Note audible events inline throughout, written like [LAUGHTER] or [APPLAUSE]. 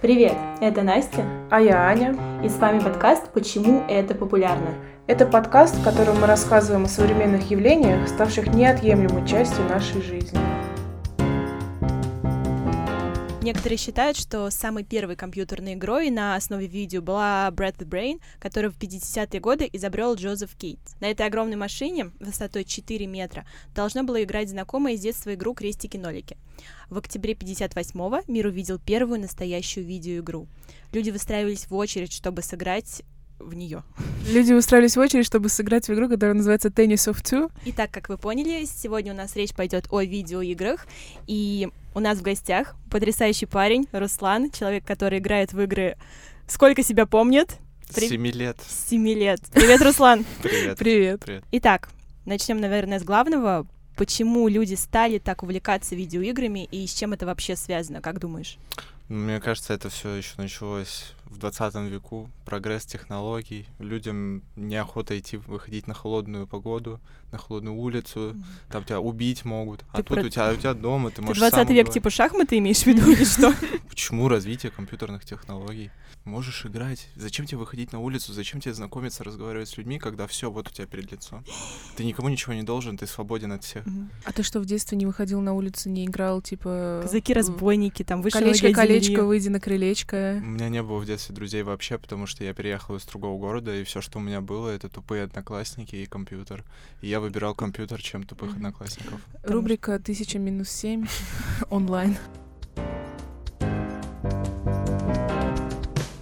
Привет, это Настя. А я Аня. И с вами подкаст «Почему это популярно?». Это подкаст, в котором мы рассказываем о современных явлениях, ставших неотъемлемой частью нашей жизни. Некоторые считают, что самой первой компьютерной игрой на основе видео была Breath the Brain, которую в 50-е годы изобрел Джозеф Кейт. На этой огромной машине высотой 4 метра должно было играть знакомая из детства игру «Крестики-нолики». В октябре 58-го мир увидел первую настоящую видеоигру. Люди выстраивались в очередь, чтобы сыграть в нее. Люди устроились в очередь, чтобы сыграть в игру, которая называется Tennis of Two. Итак, как вы поняли, сегодня у нас речь пойдет о видеоиграх, и у нас в гостях потрясающий парень Руслан, человек, который играет в игры сколько себя помнит. При... Семи лет. Семи лет. Привет, Руслан. [LAUGHS] Привет. Привет. Привет. Итак, начнем, наверное, с главного. Почему люди стали так увлекаться видеоиграми и с чем это вообще связано, как думаешь? Мне кажется, это все еще началось в 20 веку. Прогресс технологий. Людям неохота идти, выходить на холодную погоду, на холодную улицу. Там тебя убить могут. А ты тут про... у, тебя, у тебя дома, ты можешь 20 век типа шахматы имеешь в виду или [LAUGHS] что? Почему развитие компьютерных технологий? Можешь играть. Зачем тебе выходить на улицу? Зачем тебе знакомиться, разговаривать с людьми, когда все вот у тебя перед лицом? Ты никому ничего не должен, ты свободен от всех. А ты что, в детстве не выходил на улицу, не играл, типа... Казаки-разбойники, там вышли Колечко-колечко, выйди на крылечко. У меня не было в детстве друзей вообще, потому что я переехал из другого города, и все, что у меня было, это тупые одноклассники и компьютер. И я выбирал компьютер, чем тупых одноклассников. Рубрика «Тысяча минус семь» [LAUGHS] онлайн.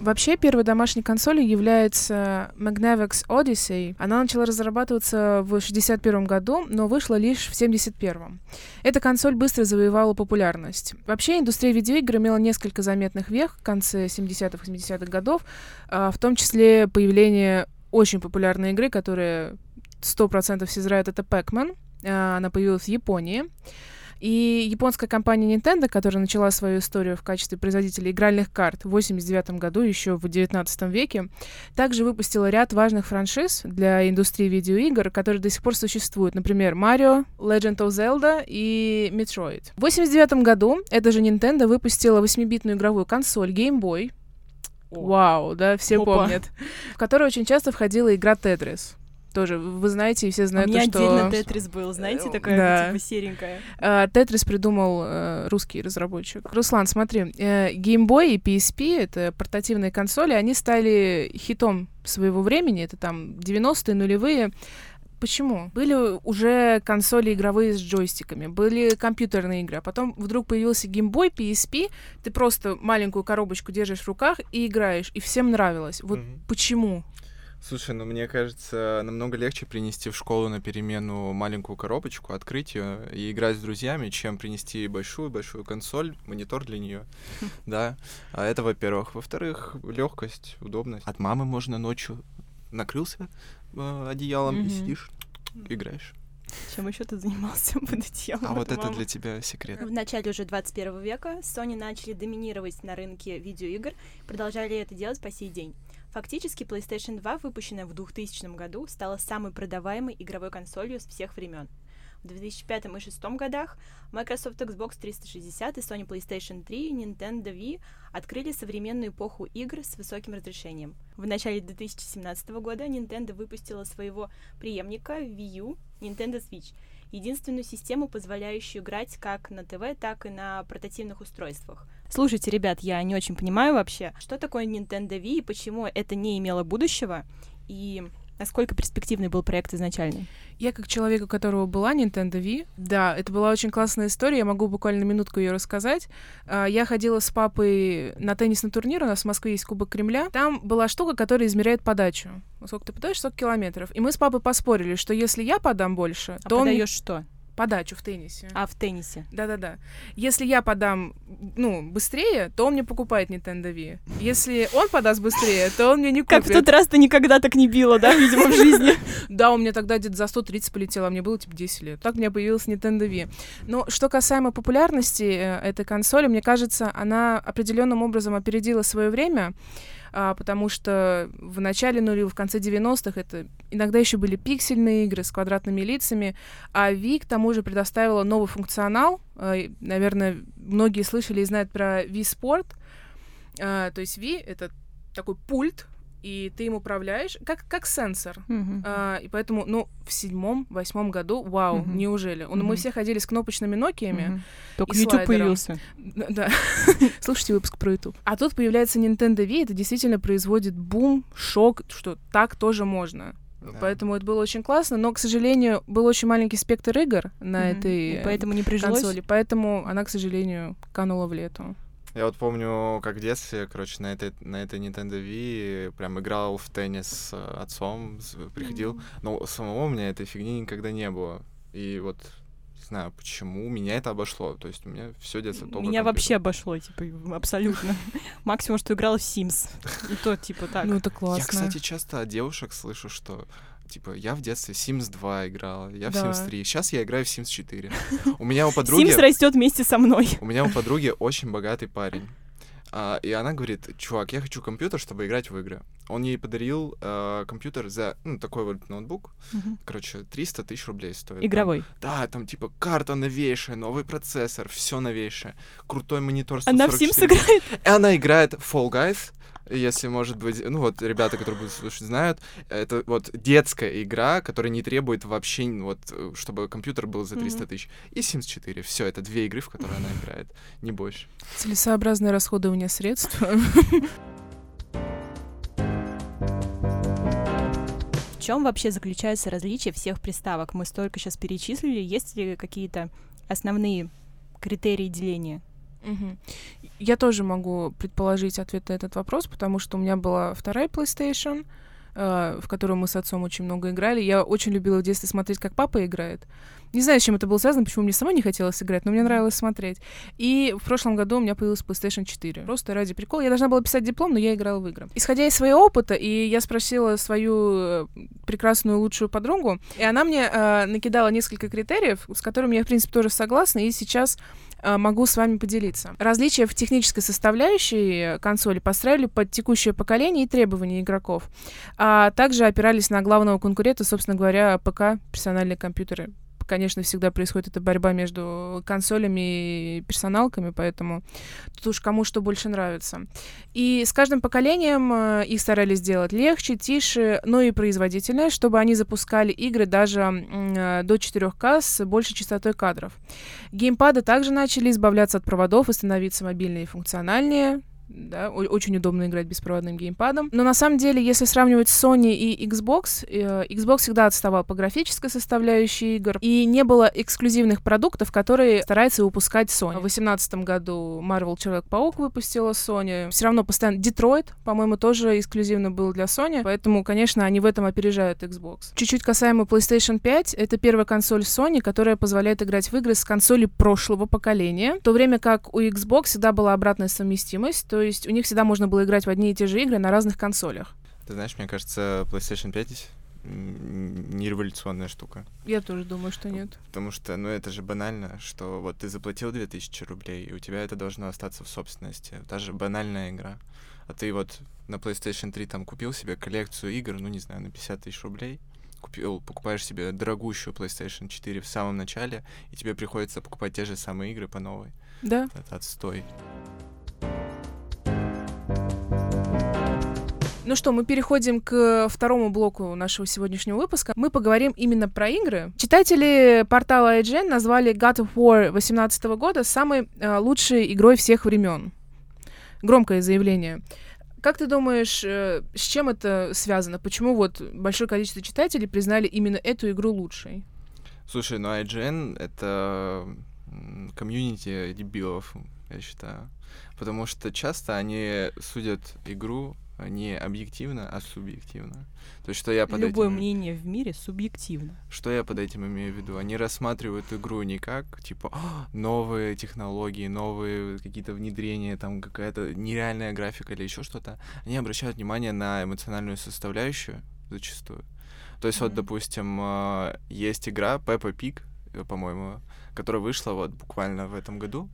Вообще, первой домашней консолью является Magnavox Odyssey. Она начала разрабатываться в 61 году, но вышла лишь в 71 Эта консоль быстро завоевала популярность. Вообще, индустрия видеоигр имела несколько заметных вех в конце 70-х, 80-х годов, а, в том числе появление очень популярной игры, которая 100% все знают, это Pac-Man. А, она появилась в Японии. И японская компания Nintendo, которая начала свою историю в качестве производителя игральных карт в 1989 году, еще в 19 веке, также выпустила ряд важных франшиз для индустрии видеоигр, которые до сих пор существуют. Например, Mario, Legend of Zelda и Metroid. В 1989 году эта же Nintendo выпустила 8-битную игровую консоль Game Boy, Вау, да, все Опа. помнят. В которой очень часто входила игра Tetris тоже, вы знаете, и все знают, У меня то, что... отдельно Тетрис был, знаете, такая да. типа серенькая. Uh, Тетрис придумал uh, русский разработчик. Руслан, смотри, uh, Game Boy и PSP, это портативные консоли, они стали хитом своего времени, это там 90-е, нулевые. Почему? Были уже консоли игровые с джойстиками, были компьютерные игры, а потом вдруг появился Game Boy, PSP, ты просто маленькую коробочку держишь в руках и играешь, и всем нравилось. Вот mm-hmm. почему? Слушай, ну мне кажется, намного легче принести в школу на перемену маленькую коробочку, открыть ее и играть с друзьями, чем принести большую-большую консоль, монитор для нее. [LAUGHS] Да. А это, во-первых. Во-вторых, легкость, удобность. От мамы можно ночью накрылся э, одеялом и сидишь, играешь. Чем еще ты занимался [LAUGHS] под одеялом? А вот это для тебя секрет. В начале уже 21 века Sony начали доминировать на рынке видеоигр, продолжали это делать по сей день. Фактически PlayStation 2, выпущенная в 2000 году, стала самой продаваемой игровой консолью с всех времен. В 2005 и 2006 годах Microsoft Xbox 360 и Sony PlayStation 3 и Nintendo Wii открыли современную эпоху игр с высоким разрешением. В начале 2017 года Nintendo выпустила своего преемника Wii U Nintendo Switch — единственную систему, позволяющую играть как на ТВ, так и на портативных устройствах. Слушайте, ребят, я не очень понимаю вообще, что такое Nintendo Wii и почему это не имело будущего, и Насколько перспективный был проект изначальный? Я как человек, у которого была Nintendo Wii, да, это была очень классная история, я могу буквально минутку ее рассказать. А, я ходила с папой на теннисный турнир, у нас в Москве есть Кубок Кремля. Там была штука, которая измеряет подачу. Сколько ты подаешь, сколько километров. И мы с папой поспорили, что если я подам больше, а то подаешь он... что? Подачу в теннисе. А, в теннисе. Да-да-да. Если я подам, ну, быстрее, то он мне покупает Nintendo Wii. Если он подаст быстрее, то он мне не купит. Как в тот раз ты никогда так не била, да, видимо, в жизни? [LAUGHS] Да, у меня тогда где-то за 130 полетело, а мне было типа 10 лет. Так у меня появился Nintendo Wii. Но что касаемо популярности э, этой консоли, мне кажется, она определенным образом опередила свое время а, потому что в начале нулевых, в конце 90-х это иногда еще были пиксельные игры с квадратными лицами, а Wii к тому же предоставила новый функционал. А, наверное, многие слышали и знают про Wii Sport. А, то есть V — это такой пульт, и ты им управляешь, как, как сенсор. Мгм. А, и поэтому, ну, в седьмом, восьмом году, вау, Мгм. неужели? Ну, Мы все ходили с кнопочными Нокиями, Мгм. Только YouTube слайдером. появился. Да. [LAUGHS] Слушайте выпуск про YouTube. А тут появляется Nintendo Wii, это действительно производит бум, шок, что так тоже можно. Да. Поэтому это было очень классно, но, к сожалению, был очень маленький спектр игр на Мгм. этой И поэтому не прижилось. консоли, поэтому она, к сожалению, канула в лету. Я вот помню, как в детстве, короче, на этой, на этой Nintendo Wii прям играл в теннис с э, отцом, с- приходил. Но самого у меня этой фигни никогда не было. И вот не знаю, почему меня это обошло. То есть у меня все детство только Меня компьютер. вообще обошло, типа, абсолютно. [LAUGHS] Максимум, что играла в Sims. И то, типа, так. Ну, это Я, классно. кстати, часто от девушек слышу, что типа я в детстве Sims 2 играла, я в Да. Sims 3, сейчас я играю в Sims 4. У меня у [LAUGHS] подруги, Sims растет вместе со мной. у меня у подруги очень богатый парень. А, и она говорит, чувак, я хочу компьютер, чтобы играть в игры. Он ей подарил э, компьютер за, ну, такой вот ноутбук, короче, 300 тысяч рублей стоит. Там- Игровой. да, там типа карта новейшая, новый процессор, все новейшее, крутой монитор Она в 144. Sims играет. И она играет в Fall Guys, если, может быть, ну вот ребята, которые будут слушать, знают, это вот детская игра, которая не требует вообще, ну, вот, э, чтобы компьютер был за 300 Мгм. тысяч. И Sims 4, все, это две игры, в которые она играет, не больше. Целесообразное расходование средств. В чем вообще заключается различие всех приставок? Мы столько сейчас перечислили. Есть ли какие-то основные критерии деления? Мгм. Я тоже могу предположить ответ на этот вопрос, потому что у меня была вторая PlayStation, э, в которую мы с отцом очень много играли. Я очень любила в детстве смотреть, как папа играет. Не знаю, с чем это было связано, почему мне самой не хотелось играть, но мне нравилось смотреть. И в прошлом году у меня появилась PlayStation 4. Просто ради прикола. Я должна была писать диплом, но я играла в игры. Исходя из своего опыта, и я спросила свою э, прекрасную лучшую подругу, и она мне э, накидала несколько критериев, с которыми я, в принципе, тоже согласна, и сейчас могу с вами поделиться. Различия в технической составляющей консоли построили под текущее поколение и требования игроков, а также опирались на главного конкурента, собственно говоря, ПК, персональные компьютеры. Конечно, всегда происходит эта борьба между консолями и персоналками, поэтому тут уж кому что больше нравится. И с каждым поколением э, их старались сделать легче, тише, но и производительнее, чтобы они запускали игры даже э, до 4К с большей частотой кадров. Геймпады также начали избавляться от проводов и становиться мобильнее и функциональнее. Да, очень удобно играть беспроводным геймпадом. Но на самом деле, если сравнивать Sony и Xbox, э, Xbox всегда отставал по графической составляющей игр, и не было эксклюзивных продуктов, которые старается выпускать Sony. В 2018 году Marvel Человек-паук выпустила Sony. Все равно постоянно Детройт, по-моему, тоже эксклюзивно был для Sony, поэтому, конечно, они в этом опережают Xbox. Чуть-чуть касаемо PlayStation 5, это первая консоль Sony, которая позволяет играть в игры с консоли прошлого поколения, в то время как у Xbox всегда была обратная совместимость, то есть у них всегда можно было играть в одни и те же игры на разных консолях. Ты знаешь, мне кажется, PlayStation 5 м, не революционная штука. Я тоже думаю, что нет. Потому что, ну, это же банально, что вот ты заплатил 2000 рублей, и у тебя это должно остаться в собственности. Та же банальная игра. А ты вот на PlayStation 3 там купил себе коллекцию игр, ну, не знаю, на 50 тысяч рублей, купил, покупаешь себе дорогущую PlayStation 4 в самом начале, и тебе приходится покупать те же самые игры по новой. Да. Это отстой. Ну что, мы переходим к второму блоку нашего сегодняшнего выпуска. Мы поговорим именно про игры. Читатели портала IGN назвали God of War 2018 года самой э, лучшей игрой всех времен. Громкое заявление. Как ты думаешь, э, с чем это связано? Почему вот большое количество читателей признали именно эту игру лучшей? Слушай, ну IGN — это комьюнити дебилов, я считаю. Потому что часто они судят игру не объективно, а субъективно. То есть, что я под Любое этим... мнение в мире субъективно. Что я под этим имею в виду? Они рассматривают игру не как, типа, «А, новые технологии, новые какие-то внедрения, там какая-то нереальная графика или еще что-то. Они обращают внимание на эмоциональную составляющую зачастую. То есть, вот, Мгм. допустим, э, есть игра Peppa Pig, э, по-моему, которая вышла вот буквально в этом году.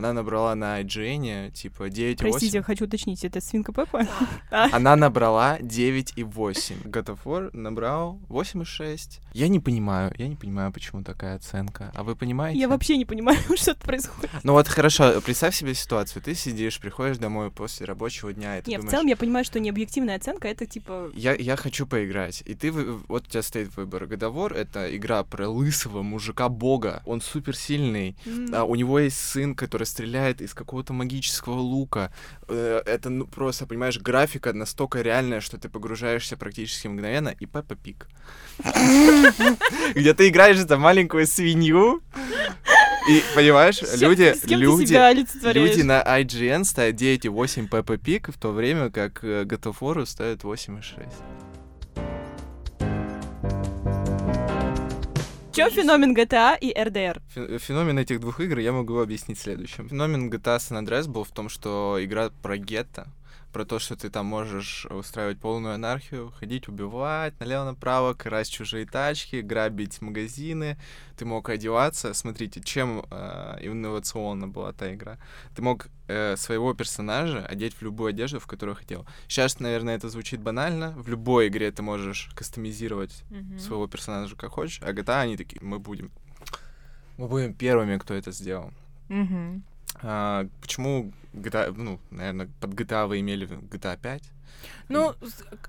Она набрала на IGN, типа, 9,8. Простите, я хочу уточнить, это свинка Пеппа? [LAUGHS] Она набрала 9,8. God of War набрал 8,6. Я не понимаю, я не понимаю, почему такая оценка. А вы понимаете? Я вообще не понимаю, [LAUGHS] что тут происходит. Ну вот хорошо, представь себе ситуацию. Ты сидишь, приходишь домой после рабочего дня, и ты Нет, в целом я понимаю, что необъективная оценка — это типа... Я, я хочу поиграть. И ты, вот у тебя стоит выбор. Годовор — это игра про лысого мужика-бога. Он суперсильный. А, у него есть сын, который стреляет из какого-то магического лука. Э, Это ну, просто, понимаешь, графика настолько реальная, что ты погружаешься практически мгновенно. И Пеппа Пик. [LAUGHS] Где ты играешь за маленькую свинью. И, понимаешь, чем люди, люди, люди на IGN ставят 9,8 Peppa Pig, в то время как God of War ставят 8,6. Чё феномен GTA и RDR? Фе- Феномен этих двух игр я могу объяснить следующим. Феномен GTA San Andreas был в том, что игра про гетто, про то, что ты там можешь устраивать полную анархию, ходить убивать налево-направо, красть чужие тачки, грабить магазины. Ты мог одеваться. Смотрите, чем э, инновационна была та игра. Ты мог э, своего персонажа одеть в любую одежду, в которую хотел. Сейчас, наверное, это звучит банально. В любой игре ты можешь кастомизировать своего персонажа как хочешь, а GTA они такие, мы будем, мы будем первыми, кто это сделал. Мгм. А, почему GTA, ну, наверное, под GTA вы имели GTA 5? Ну,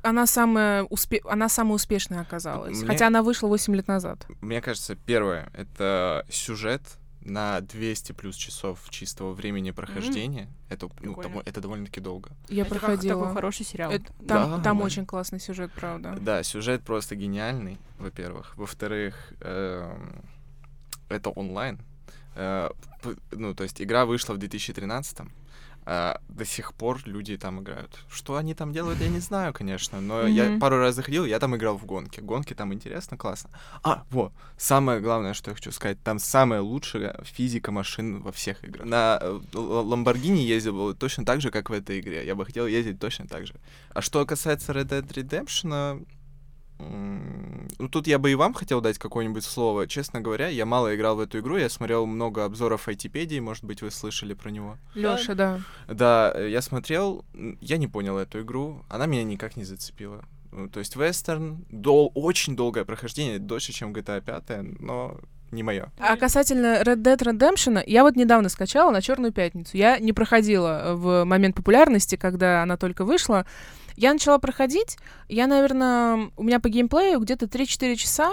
она самая, успе... она самая успешная оказалась. Мне- Хотя она вышла 8 лет назад. Мне кажется, первое — это сюжет на 200 плюс часов чистого времени прохождения. Это, ну, Прикольно. дово- это довольно-таки долго. Я Это как проходила. такой хороший сериал. Это- там Да, там да. очень классный сюжет, правда. Да, сюжет просто гениальный, во-первых. Во-вторых, эм, это онлайн. Э, ну, то есть игра вышла в 2013 а до сих пор люди там играют. Что они там делают, я не знаю, конечно, но я Мгм. пару раз заходил, я там играл в гонки. Гонки там интересно, классно. А, вот, самое главное, что я хочу сказать, там самая лучшая физика машин во всех играх. На э, Ламборгини ездил точно так же, как в этой игре. Я бы хотел ездить точно так же. А что касается Red Dead Redemption, ну тут я бы и вам хотел дать какое-нибудь слово. Честно говоря, я мало играл в эту игру, я смотрел много обзоров айтипедии, может быть, вы слышали про него. Лёша, да. Да, э, я смотрел, я не понял эту игру, она меня никак не зацепила. Ну, То есть вестерн, дол очень долгое прохождение, дольше, чем GTA 5, но не мое. А касательно Red Dead Redemption, я вот недавно скачала на Черную пятницу. Я не проходила э, в момент популярности, когда она только вышла. Я начала проходить, я, наверное, у меня по геймплею где-то 3-4 часа,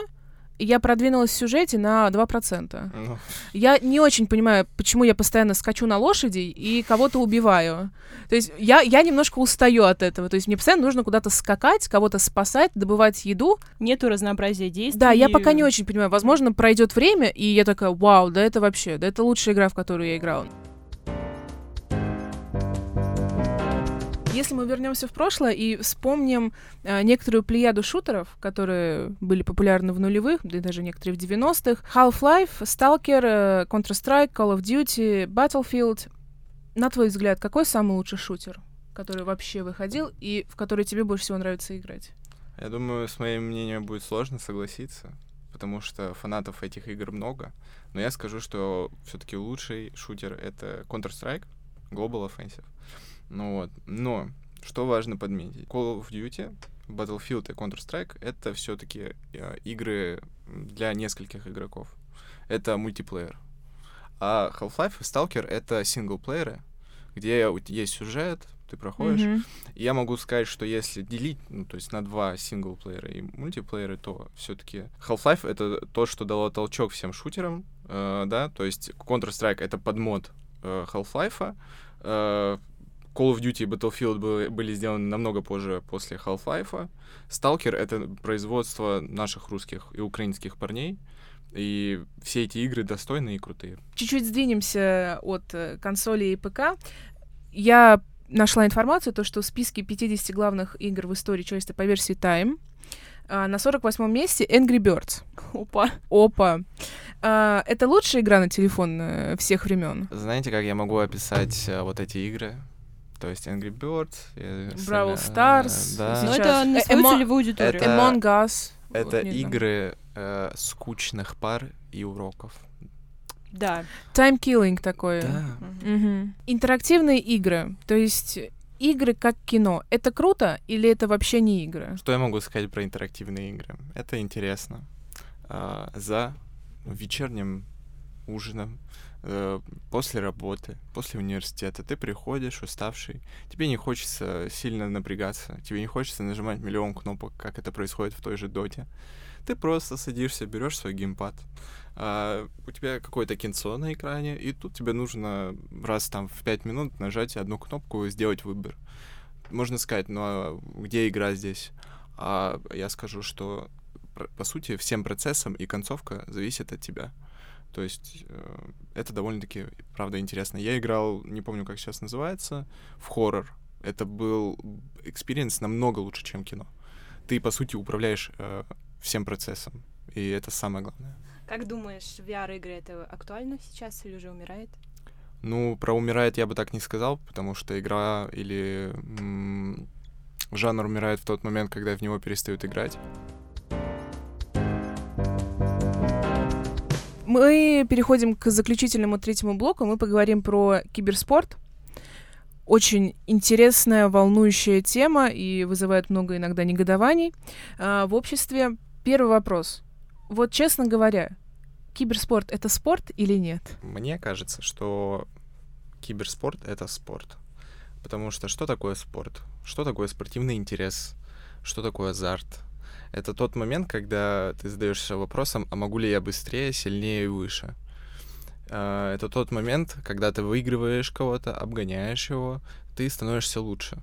и я продвинулась в сюжете на 2%. Ну, Я не очень понимаю, почему я постоянно скачу на лошади и кого-то убиваю. То есть я, я немножко устаю от этого. То есть мне постоянно нужно куда-то скакать, кого-то спасать, добывать еду. Нету разнообразия действий. Да, я пока не очень понимаю. Возможно, пройдет время, и я такая, вау, да это вообще, да это лучшая игра, в которую я играла. Если мы вернемся в прошлое и вспомним э, некоторую плеяду шутеров, которые были популярны в нулевых, да и даже некоторые в 90-х, Half-Life, Stalker, э, Counter-Strike, Call of Duty, Battlefield. На твой взгляд, какой самый лучший шутер, который вообще выходил и в который тебе больше всего нравится играть? Я думаю, с моим мнением будет сложно согласиться, потому что фанатов этих игр много. Но я скажу, что все-таки лучший шутер это Counter-Strike, Global Offensive. Ну вот. Но что важно подметить? Call of Duty, Battlefield и Counter-Strike это все-таки игры для нескольких игроков. Это мультиплеер. А Half-Life и Stalker это синглплееры, где есть сюжет, ты проходишь, Мгм. и Я могу сказать, что если делить, ну, то есть на два синглплеера и мультиплееры, то все-таки Half-Life это то, что дало толчок всем шутерам, э, да, то есть Counter-Strike это подмод э, Half-Life, э, Call of Duty и Battlefield были, были сделаны намного позже после Half-Life. Stalker — это производство наших русских и украинских парней, и все эти игры достойные и крутые. Чуть-чуть сдвинемся от э, консоли и ПК. Я нашла информацию, то, что в списке 50 главных игр в истории человечества по версии Time а, на 48 месте Angry Birds. [LAUGHS] Опа. Опа. А, это лучшая игра на телефон э, всех времен. Знаете, как я могу описать э, вот эти игры? То есть Angry Birds, Соля- Старс, да. Но Сейчас. это на Э, свою целевую аудиторию. это- Among Us. Это Вот, не игры э, скучных пар и уроков. Да. Time killing такое. Да. Мгм. Интерактивные игры, то есть игры как кино. Это круто или это вообще не игры? Что я могу сказать про интерактивные игры? Это интересно. А, за вечерним ужином, после работы, после университета, ты приходишь уставший, тебе не хочется сильно напрягаться, тебе не хочется нажимать миллион кнопок, как это происходит в той же доте. Ты просто садишься, берешь свой геймпад, а, у тебя какое-то кинцо на экране, и тут тебе нужно раз там в пять минут нажать одну кнопку и сделать выбор. Можно сказать, ну а где игра здесь? А я скажу, что по сути всем процессом и концовка зависит от тебя. То есть э, это довольно-таки, правда, интересно. Я играл, не помню, как сейчас называется, в хоррор. Это был experience намного лучше, чем кино. Ты, по сути, управляешь э, всем процессом. И это самое главное. Как думаешь, VR-игры это актуально сейчас или уже умирает? Ну, про умирает я бы так не сказал, потому что игра или м, жанр умирает в тот момент, когда в него перестают играть. Мы переходим к заключительному третьему блоку. Мы поговорим про киберспорт. Очень интересная, волнующая тема и вызывает много иногда негодований а, в обществе. Первый вопрос. Вот честно говоря, киберспорт — это спорт или нет? Мне кажется, что киберспорт — это спорт. Потому что что такое спорт? Что такое спортивный интерес? Что такое азарт? Это тот момент, когда ты задаешься вопросом, а могу ли я быстрее, сильнее и выше? А, Это тот момент, когда ты выигрываешь кого-то, обгоняешь его, ты становишься лучше.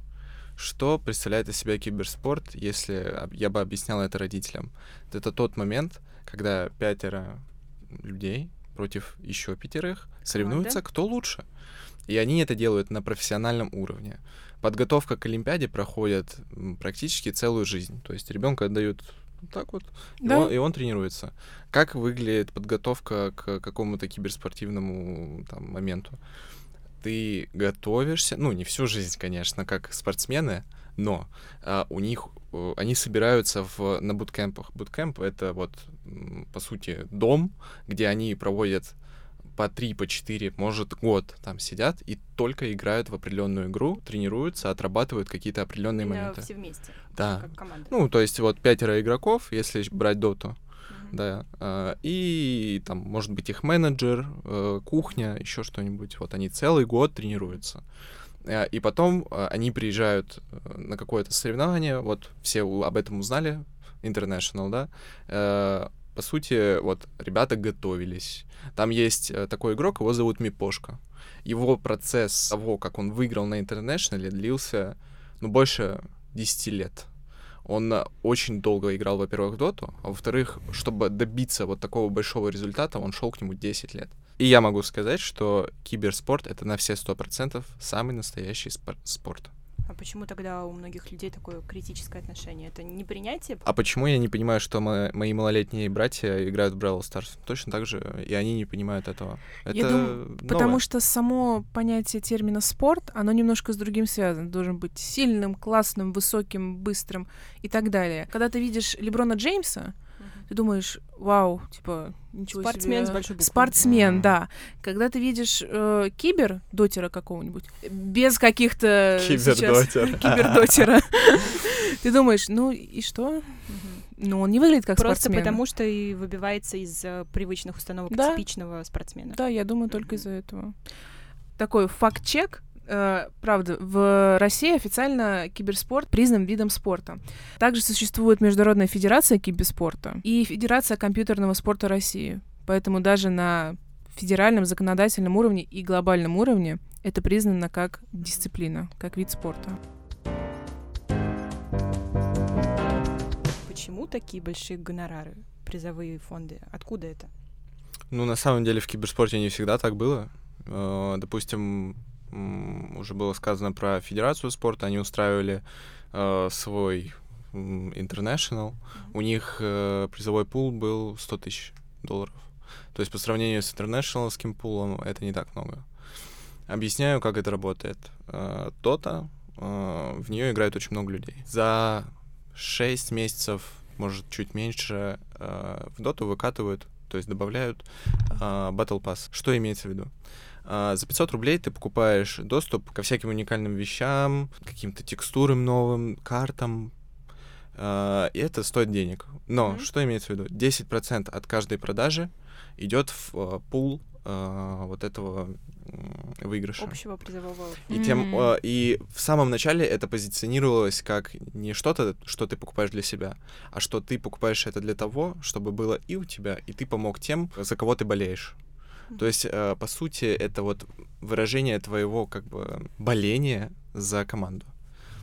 Что представляет из себя киберспорт, если я бы объяснял это родителям? Это тот момент, когда пятеро людей против еще пятерых соревнуются, кто лучше. И они это делают на профессиональном уровне. Подготовка к Олимпиаде проходит практически целую жизнь. То есть ребенка отдают так вот, и, Да. он, и он тренируется. Как выглядит подготовка к какому-то киберспортивному там, моменту? Ты готовишься, ну, не всю жизнь, конечно, как спортсмены, но а, у них э, они собираются в, на буткемпах. Буткемп — это вот, по сути, дом, где они проводят по три, по четыре, может, год там сидят и только играют в определенную игру, тренируются, отрабатывают какие-то определенные Именно моменты. все вместе, Да. как команда. Ну, то есть вот пятеро игроков, если брать доту, да, а, и там, может быть, их менеджер, э, кухня, еще что-нибудь. Вот они целый год тренируются. Э, И потом э, они приезжают на какое-то соревнование, вот все об этом узнали, International, да. По сути, вот ребята готовились. Там есть э, такой игрок, его зовут Мипошка. Его процесс того, как он выиграл на International, длился, ну, больше 10 лет. Он э, очень долго играл, во-первых, в доту, а во-вторых, чтобы добиться вот такого большого результата, он шел к нему 10 лет. И я могу сказать, что киберспорт — это на все 100% самый настоящий спор- спорт. А почему тогда у многих людей такое критическое отношение? Это не принятие? А почему я не понимаю, что мо- мои малолетние братья играют в Бравл Старс? Точно так же, и они не понимают этого. Это Я думаю, Потому что само понятие термина спорт, оно немножко с другим связано. Должен быть сильным, классным, высоким, быстрым и так далее. Когда ты видишь Леброна Джеймса. Ты думаешь, вау, типа, ничего Спортсмен себе. с большой буквы. Спортсмен, да. Когда ты видишь э, кибер дотера какого-нибудь, без каких-то Кибердотер. кибердотера, [LAUGHS] ты думаешь, ну и что? Ну, он не выглядит как Просто спортсмен. потому, что и выбивается из э, привычных установок Да. типичного спортсмена. Да, я думаю, только из-за этого. Такой факт-чек. Э, правда, в России официально киберспорт признан видом спорта. Также существует Международная федерация киберспорта и Федерация компьютерного спорта России. Поэтому даже на федеральном законодательном уровне и глобальном уровне это признано как дисциплина, как вид спорта. Почему такие большие гонорары, призовые фонды? Откуда это? Ну, на самом деле, в киберспорте не всегда так было. Э, Допустим, уже было сказано про Федерацию спорта, они устраивали э, свой International. У них э, призовой пул был 100 тысяч долларов. То есть по сравнению с интернешнлским пулом это не так много. Объясняю, как это работает. Э, Дота, э, в нее играет очень много людей. За 6 месяцев, может, чуть меньше, э, в доту выкатывают то есть добавляют а, Battle Pass. Что имеется в виду? За 500 рублей ты покупаешь доступ ко всяким уникальным вещам, каким-то текстурам новым, картам, а, и это стоит денег. Но mm-hmm. что имеется в виду? 10% от каждой продажи идет в а, пул а, вот этого выигрыша. Общего призового. И, тем, э, и в самом начале это позиционировалось как не что-то, что ты покупаешь для себя, а что ты покупаешь это для того, чтобы было и у тебя, и ты помог тем, за кого ты болеешь. То есть, э, по сути, это вот выражение твоего как бы боления за команду.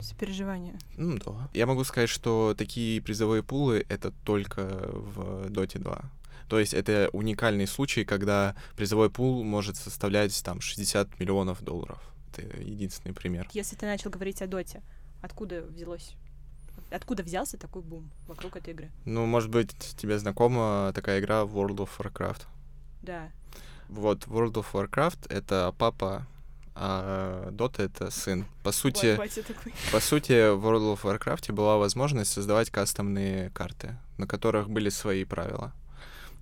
Сопереживание. Ну да. Я могу сказать, что такие призовые пулы — это только в Dota 2. То есть это уникальный случай, когда призовой пул может составлять там 60 миллионов долларов. Это единственный пример. Если ты начал говорить о доте, откуда взялось? Откуда взялся такой бум вокруг этой игры? Ну, может быть, тебе знакома такая игра World of Warcraft? Да. Вот, World of Warcraft — это папа а Dota — это сын. По сути, по сути, в World of Warcraft была возможность создавать кастомные карты, на которых были свои правила.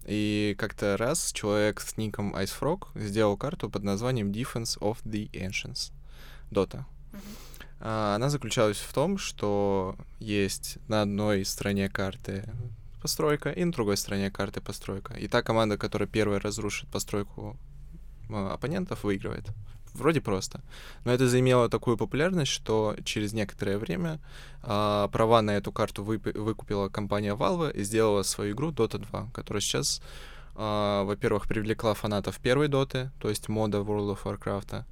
И как-то раз человек с ником IceFrog сделал карту под названием Defense of the Ancients. Dota. Uh-huh. Она заключалась в том, что есть на одной стороне карты постройка и на другой стороне карты постройка. И та команда, которая первая разрушит постройку а, оппонентов, выигрывает. Вроде просто. Но это заимело такую популярность, что через некоторое время э, права на эту карту вып- выкупила компания Valve и сделала свою игру Dota 2, которая сейчас, э, во-первых, привлекла фанатов первой Доты, то есть мода World of Warcraft,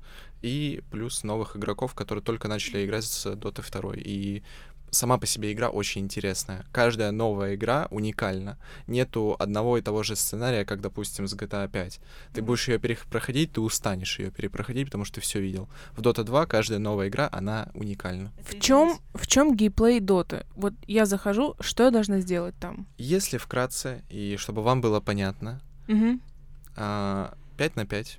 и плюс новых игроков, которые только начали играть с Dota 2. И сама по себе игра очень интересная. Каждая новая игра уникальна. Нету одного и того же сценария, как, допустим, с GTA 5. Ты будешь ее перепроходить, ты устанешь ее перепроходить, потому что ты все видел. В Dota 2 каждая новая игра, она уникальна. В чем, в чем геймплей Dota? Вот я захожу, что я должна сделать там? Если вкратце, и чтобы вам было понятно, угу. 5 на 5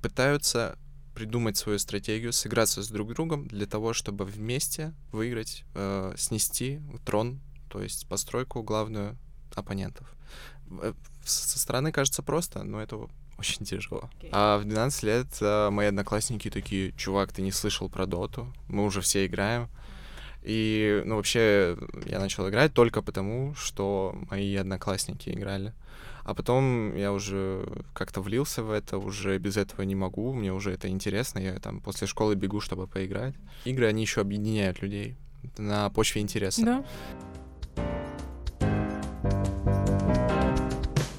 пытаются придумать свою стратегию, сыграться с друг другом для того, чтобы вместе выиграть, э, снести трон, то есть постройку главную оппонентов. Э, со стороны кажется просто, но это очень тяжело. Okay. А в 12 лет э, мои одноклассники такие, чувак, ты не слышал про доту, мы уже все играем. И, ну, вообще, я начал играть только потому, что мои одноклассники играли. А потом я уже как-то влился в это, уже без этого не могу, мне уже это интересно, я там после школы бегу, чтобы поиграть. Игры, они еще объединяют людей на почве интереса. Да.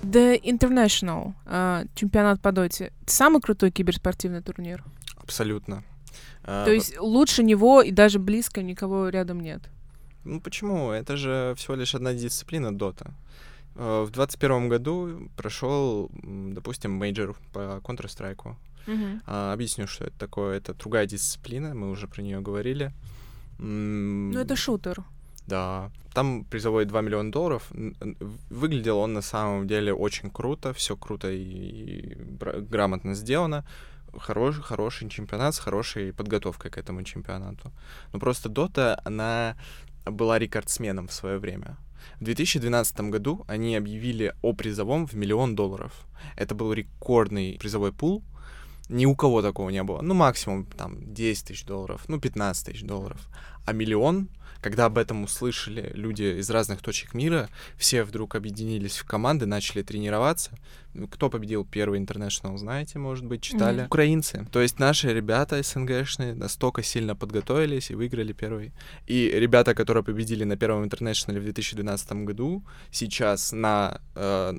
The International, э, чемпионат по доте, самый крутой киберспортивный турнир? Абсолютно. То э, есть лучше него и даже близко никого рядом нет? Ну почему? Это же всего лишь одна дисциплина дота. Э, в двадцать первом году прошел, допустим, major по Counter-Strike. Uh-huh. А, объясню, что это такое. Это другая дисциплина, мы уже про нее говорили. Ну, это шутер. Да. Там призовой 2 миллиона долларов. Выглядел он на самом деле очень круто, все круто и, и грамотно сделано. Хороший, хороший чемпионат с хорошей подготовкой к этому чемпионату. Но просто Дота, она была рекордсменом в свое время. В 2012 году они объявили о призовом в миллион долларов. Это был рекордный призовой пул. Ни у кого такого не было. Ну, максимум там 10 тысяч долларов, ну, 15 тысяч долларов. А миллион когда об этом услышали люди из разных точек мира, все вдруг объединились в команды, начали тренироваться. Ну, кто победил первый интернешнл, знаете, может быть, читали? Mm-hmm. Украинцы. То есть наши ребята СНГшные настолько сильно подготовились и выиграли первый. И ребята, которые победили на первом интернешнале в 2012 году, сейчас на э,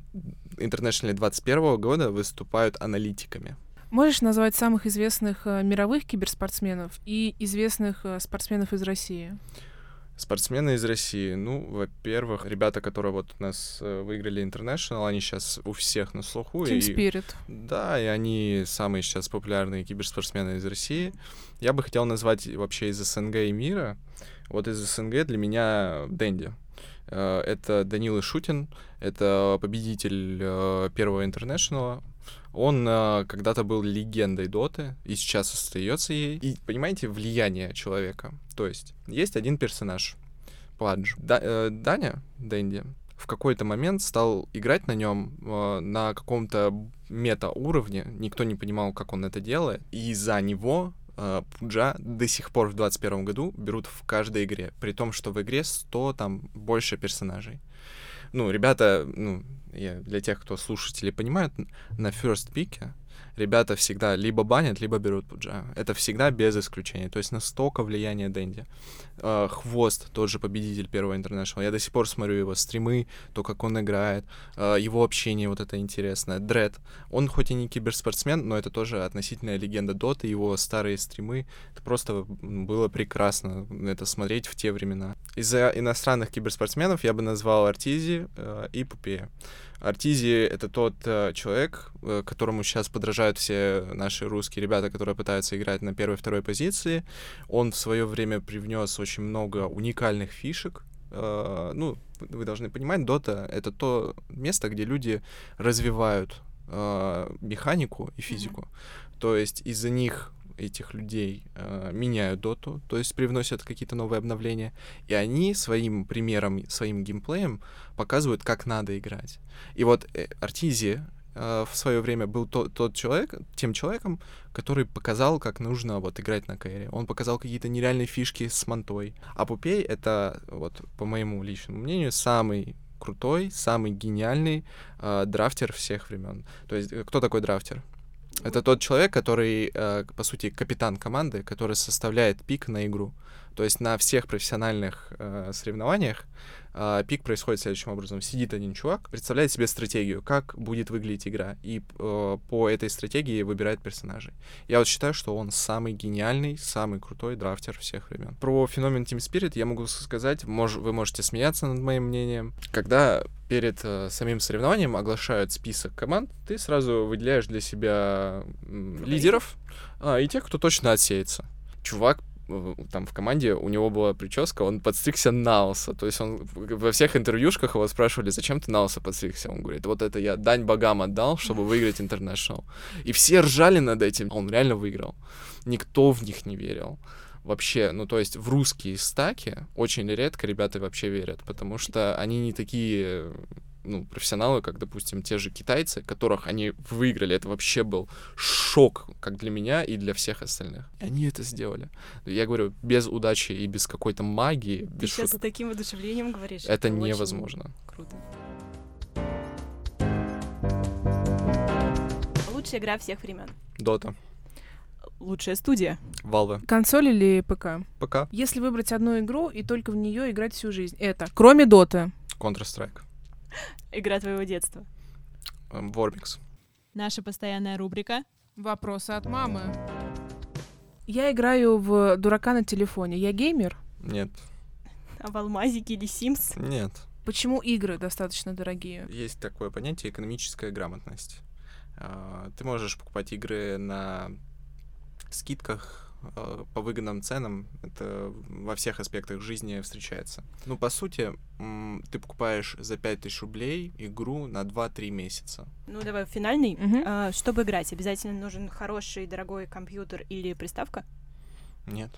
интернешнале 2021 года выступают аналитиками. Можешь назвать самых известных э, мировых киберспортсменов и известных э, спортсменов из России? Спортсмены из России. Ну, во-первых, ребята, которые вот у нас э, выиграли International, они сейчас у всех на слуху. Team и, Spirit. Да, и они самые сейчас популярные киберспортсмены из России. Я бы хотел назвать вообще из СНГ и мира. Вот из СНГ для меня Дэнди. Это Данила Шутин, это победитель первого интернешнала. Он э, когда-то был легендой Доты и сейчас остается ей. И понимаете влияние человека. То есть есть один персонаж, Пладж. Да, э, Даня, Дэнди, в какой-то момент стал играть на нем э, на каком-то мета-уровне, никто не понимал, как он это делает, и за него э, Пуджа до сих пор в 2021 году берут в каждой игре, при том, что в игре 100 там больше персонажей. Ну, ребята, ну, я, для тех, кто слушатели понимают, на first пике ребята всегда либо банят, либо берут пуджа. Это всегда без исключения. То есть настолько влияние Дэнди. Uh, Хвост, тот же победитель первого интернешнл. Я до сих пор смотрю его стримы, то, как он играет, uh, его общение вот это интересное. Дред. Он хоть и не киберспортсмен, но это тоже относительная легенда Доты, его старые стримы. Это просто было прекрасно это смотреть в те времена. Из-за иностранных киберспортсменов я бы назвал Артизи uh, и Пупея. Артизи — это тот э, человек, э, которому сейчас подражают все наши русские ребята, которые пытаются играть на первой второй позиции. Он в свое время привнес очень много уникальных фишек. Э, ну, вы должны понимать, Дота — это то место, где люди развивают э, механику и физику. Mm-hmm. То есть из-за них этих людей э, меняют доту, то есть привносят какие-то новые обновления, и они своим примером, своим геймплеем показывают, как надо играть. И вот э, Артизи э, в свое время был то, тот человек, тем человеком, который показал, как нужно вот играть на кэре. Он показал какие-то нереальные фишки с мантой. А Пупей — это, вот по моему личному мнению, самый крутой, самый гениальный э, драфтер всех времен. То есть, э, кто такой драфтер? Это тот человек, который, э, по сути, капитан команды, который составляет пик на игру. То есть на всех профессиональных э, соревнованиях э, пик происходит следующим образом. Сидит один чувак, представляет себе стратегию, как будет выглядеть игра, и э, по этой стратегии выбирает персонажей. Я вот считаю, что он самый гениальный, самый крутой драфтер всех времен. Про феномен Team Spirit я могу сказать, мож, вы можете смеяться над моим мнением. Когда перед э, самим соревнованием оглашают список команд, ты сразу выделяешь для себя м, лидеров а, и тех, кто точно отсеется. Чувак там в команде у него была прическа, он подстригся на лысо. То есть он во всех интервьюшках его спрашивали, зачем ты на лысо подстригся? Он говорит, вот это я дань богам отдал, чтобы выиграть интернешнл. И все ржали над этим. Он реально выиграл. Никто в них не верил вообще, ну то есть в русские стаки очень редко ребята вообще верят, потому что они не такие ну, профессионалы, как, допустим, те же китайцы, которых они выиграли. Это вообще был шок, как для меня и для всех остальных. И они это сделали. Я говорю, без удачи и без какой-то магии. Ты без сейчас шут... с таким воодушевлением говоришь. Это, очень невозможно. Круто. Лучшая игра всех времен. Дота, Лучшая студия. Valve, Консоль или ПК? ПК, Если выбрать одну игру и только в нее играть всю жизнь, это кроме Доты. Counter-Strike, Игра твоего детства. эм, Warmix. Наша постоянная рубрика. Вопросы от мамы. Я играю в дурака на телефоне. Я геймер? Нет, А в Алмазике или Симс? нет. Почему игры достаточно дорогие? Есть такое понятие экономическая грамотность. А, Ты можешь покупать игры на скидках по выгодным ценам. Это во всех аспектах жизни встречается. Ну, по сути, ты покупаешь за 5000 рублей игру на 2-3 месяца. Ну, давай финальный. А, чтобы играть, обязательно нужен хороший, дорогой компьютер или приставка? Нет.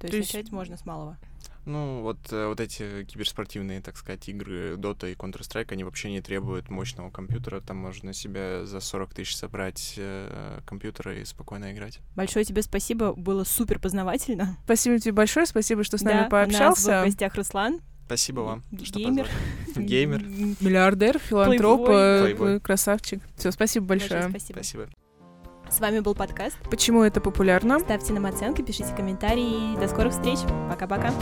То есть, То есть- начать можно с малого. Ну, вот, э, вот эти киберспортивные, так сказать, игры Dota и Counter-Strike, они вообще не требуют мощного компьютера. Там можно себе за 40 тысяч собрать э, компьютер и спокойно играть. Большое тебе спасибо, было супер познавательно. Спасибо тебе большое, спасибо, что с Да, нами У нас пообщался. был в гостях Руслан. Спасибо вам, что Геймер. позвали. Геймер. [LAUGHS] Миллиардер, филантроп, Плейбой. э, э, красавчик. Все, спасибо большое. спасибо. Спасибо. С вами был подкаст. Почему это популярно? Ставьте нам оценки, пишите комментарии. До скорых встреч. Пока-пока.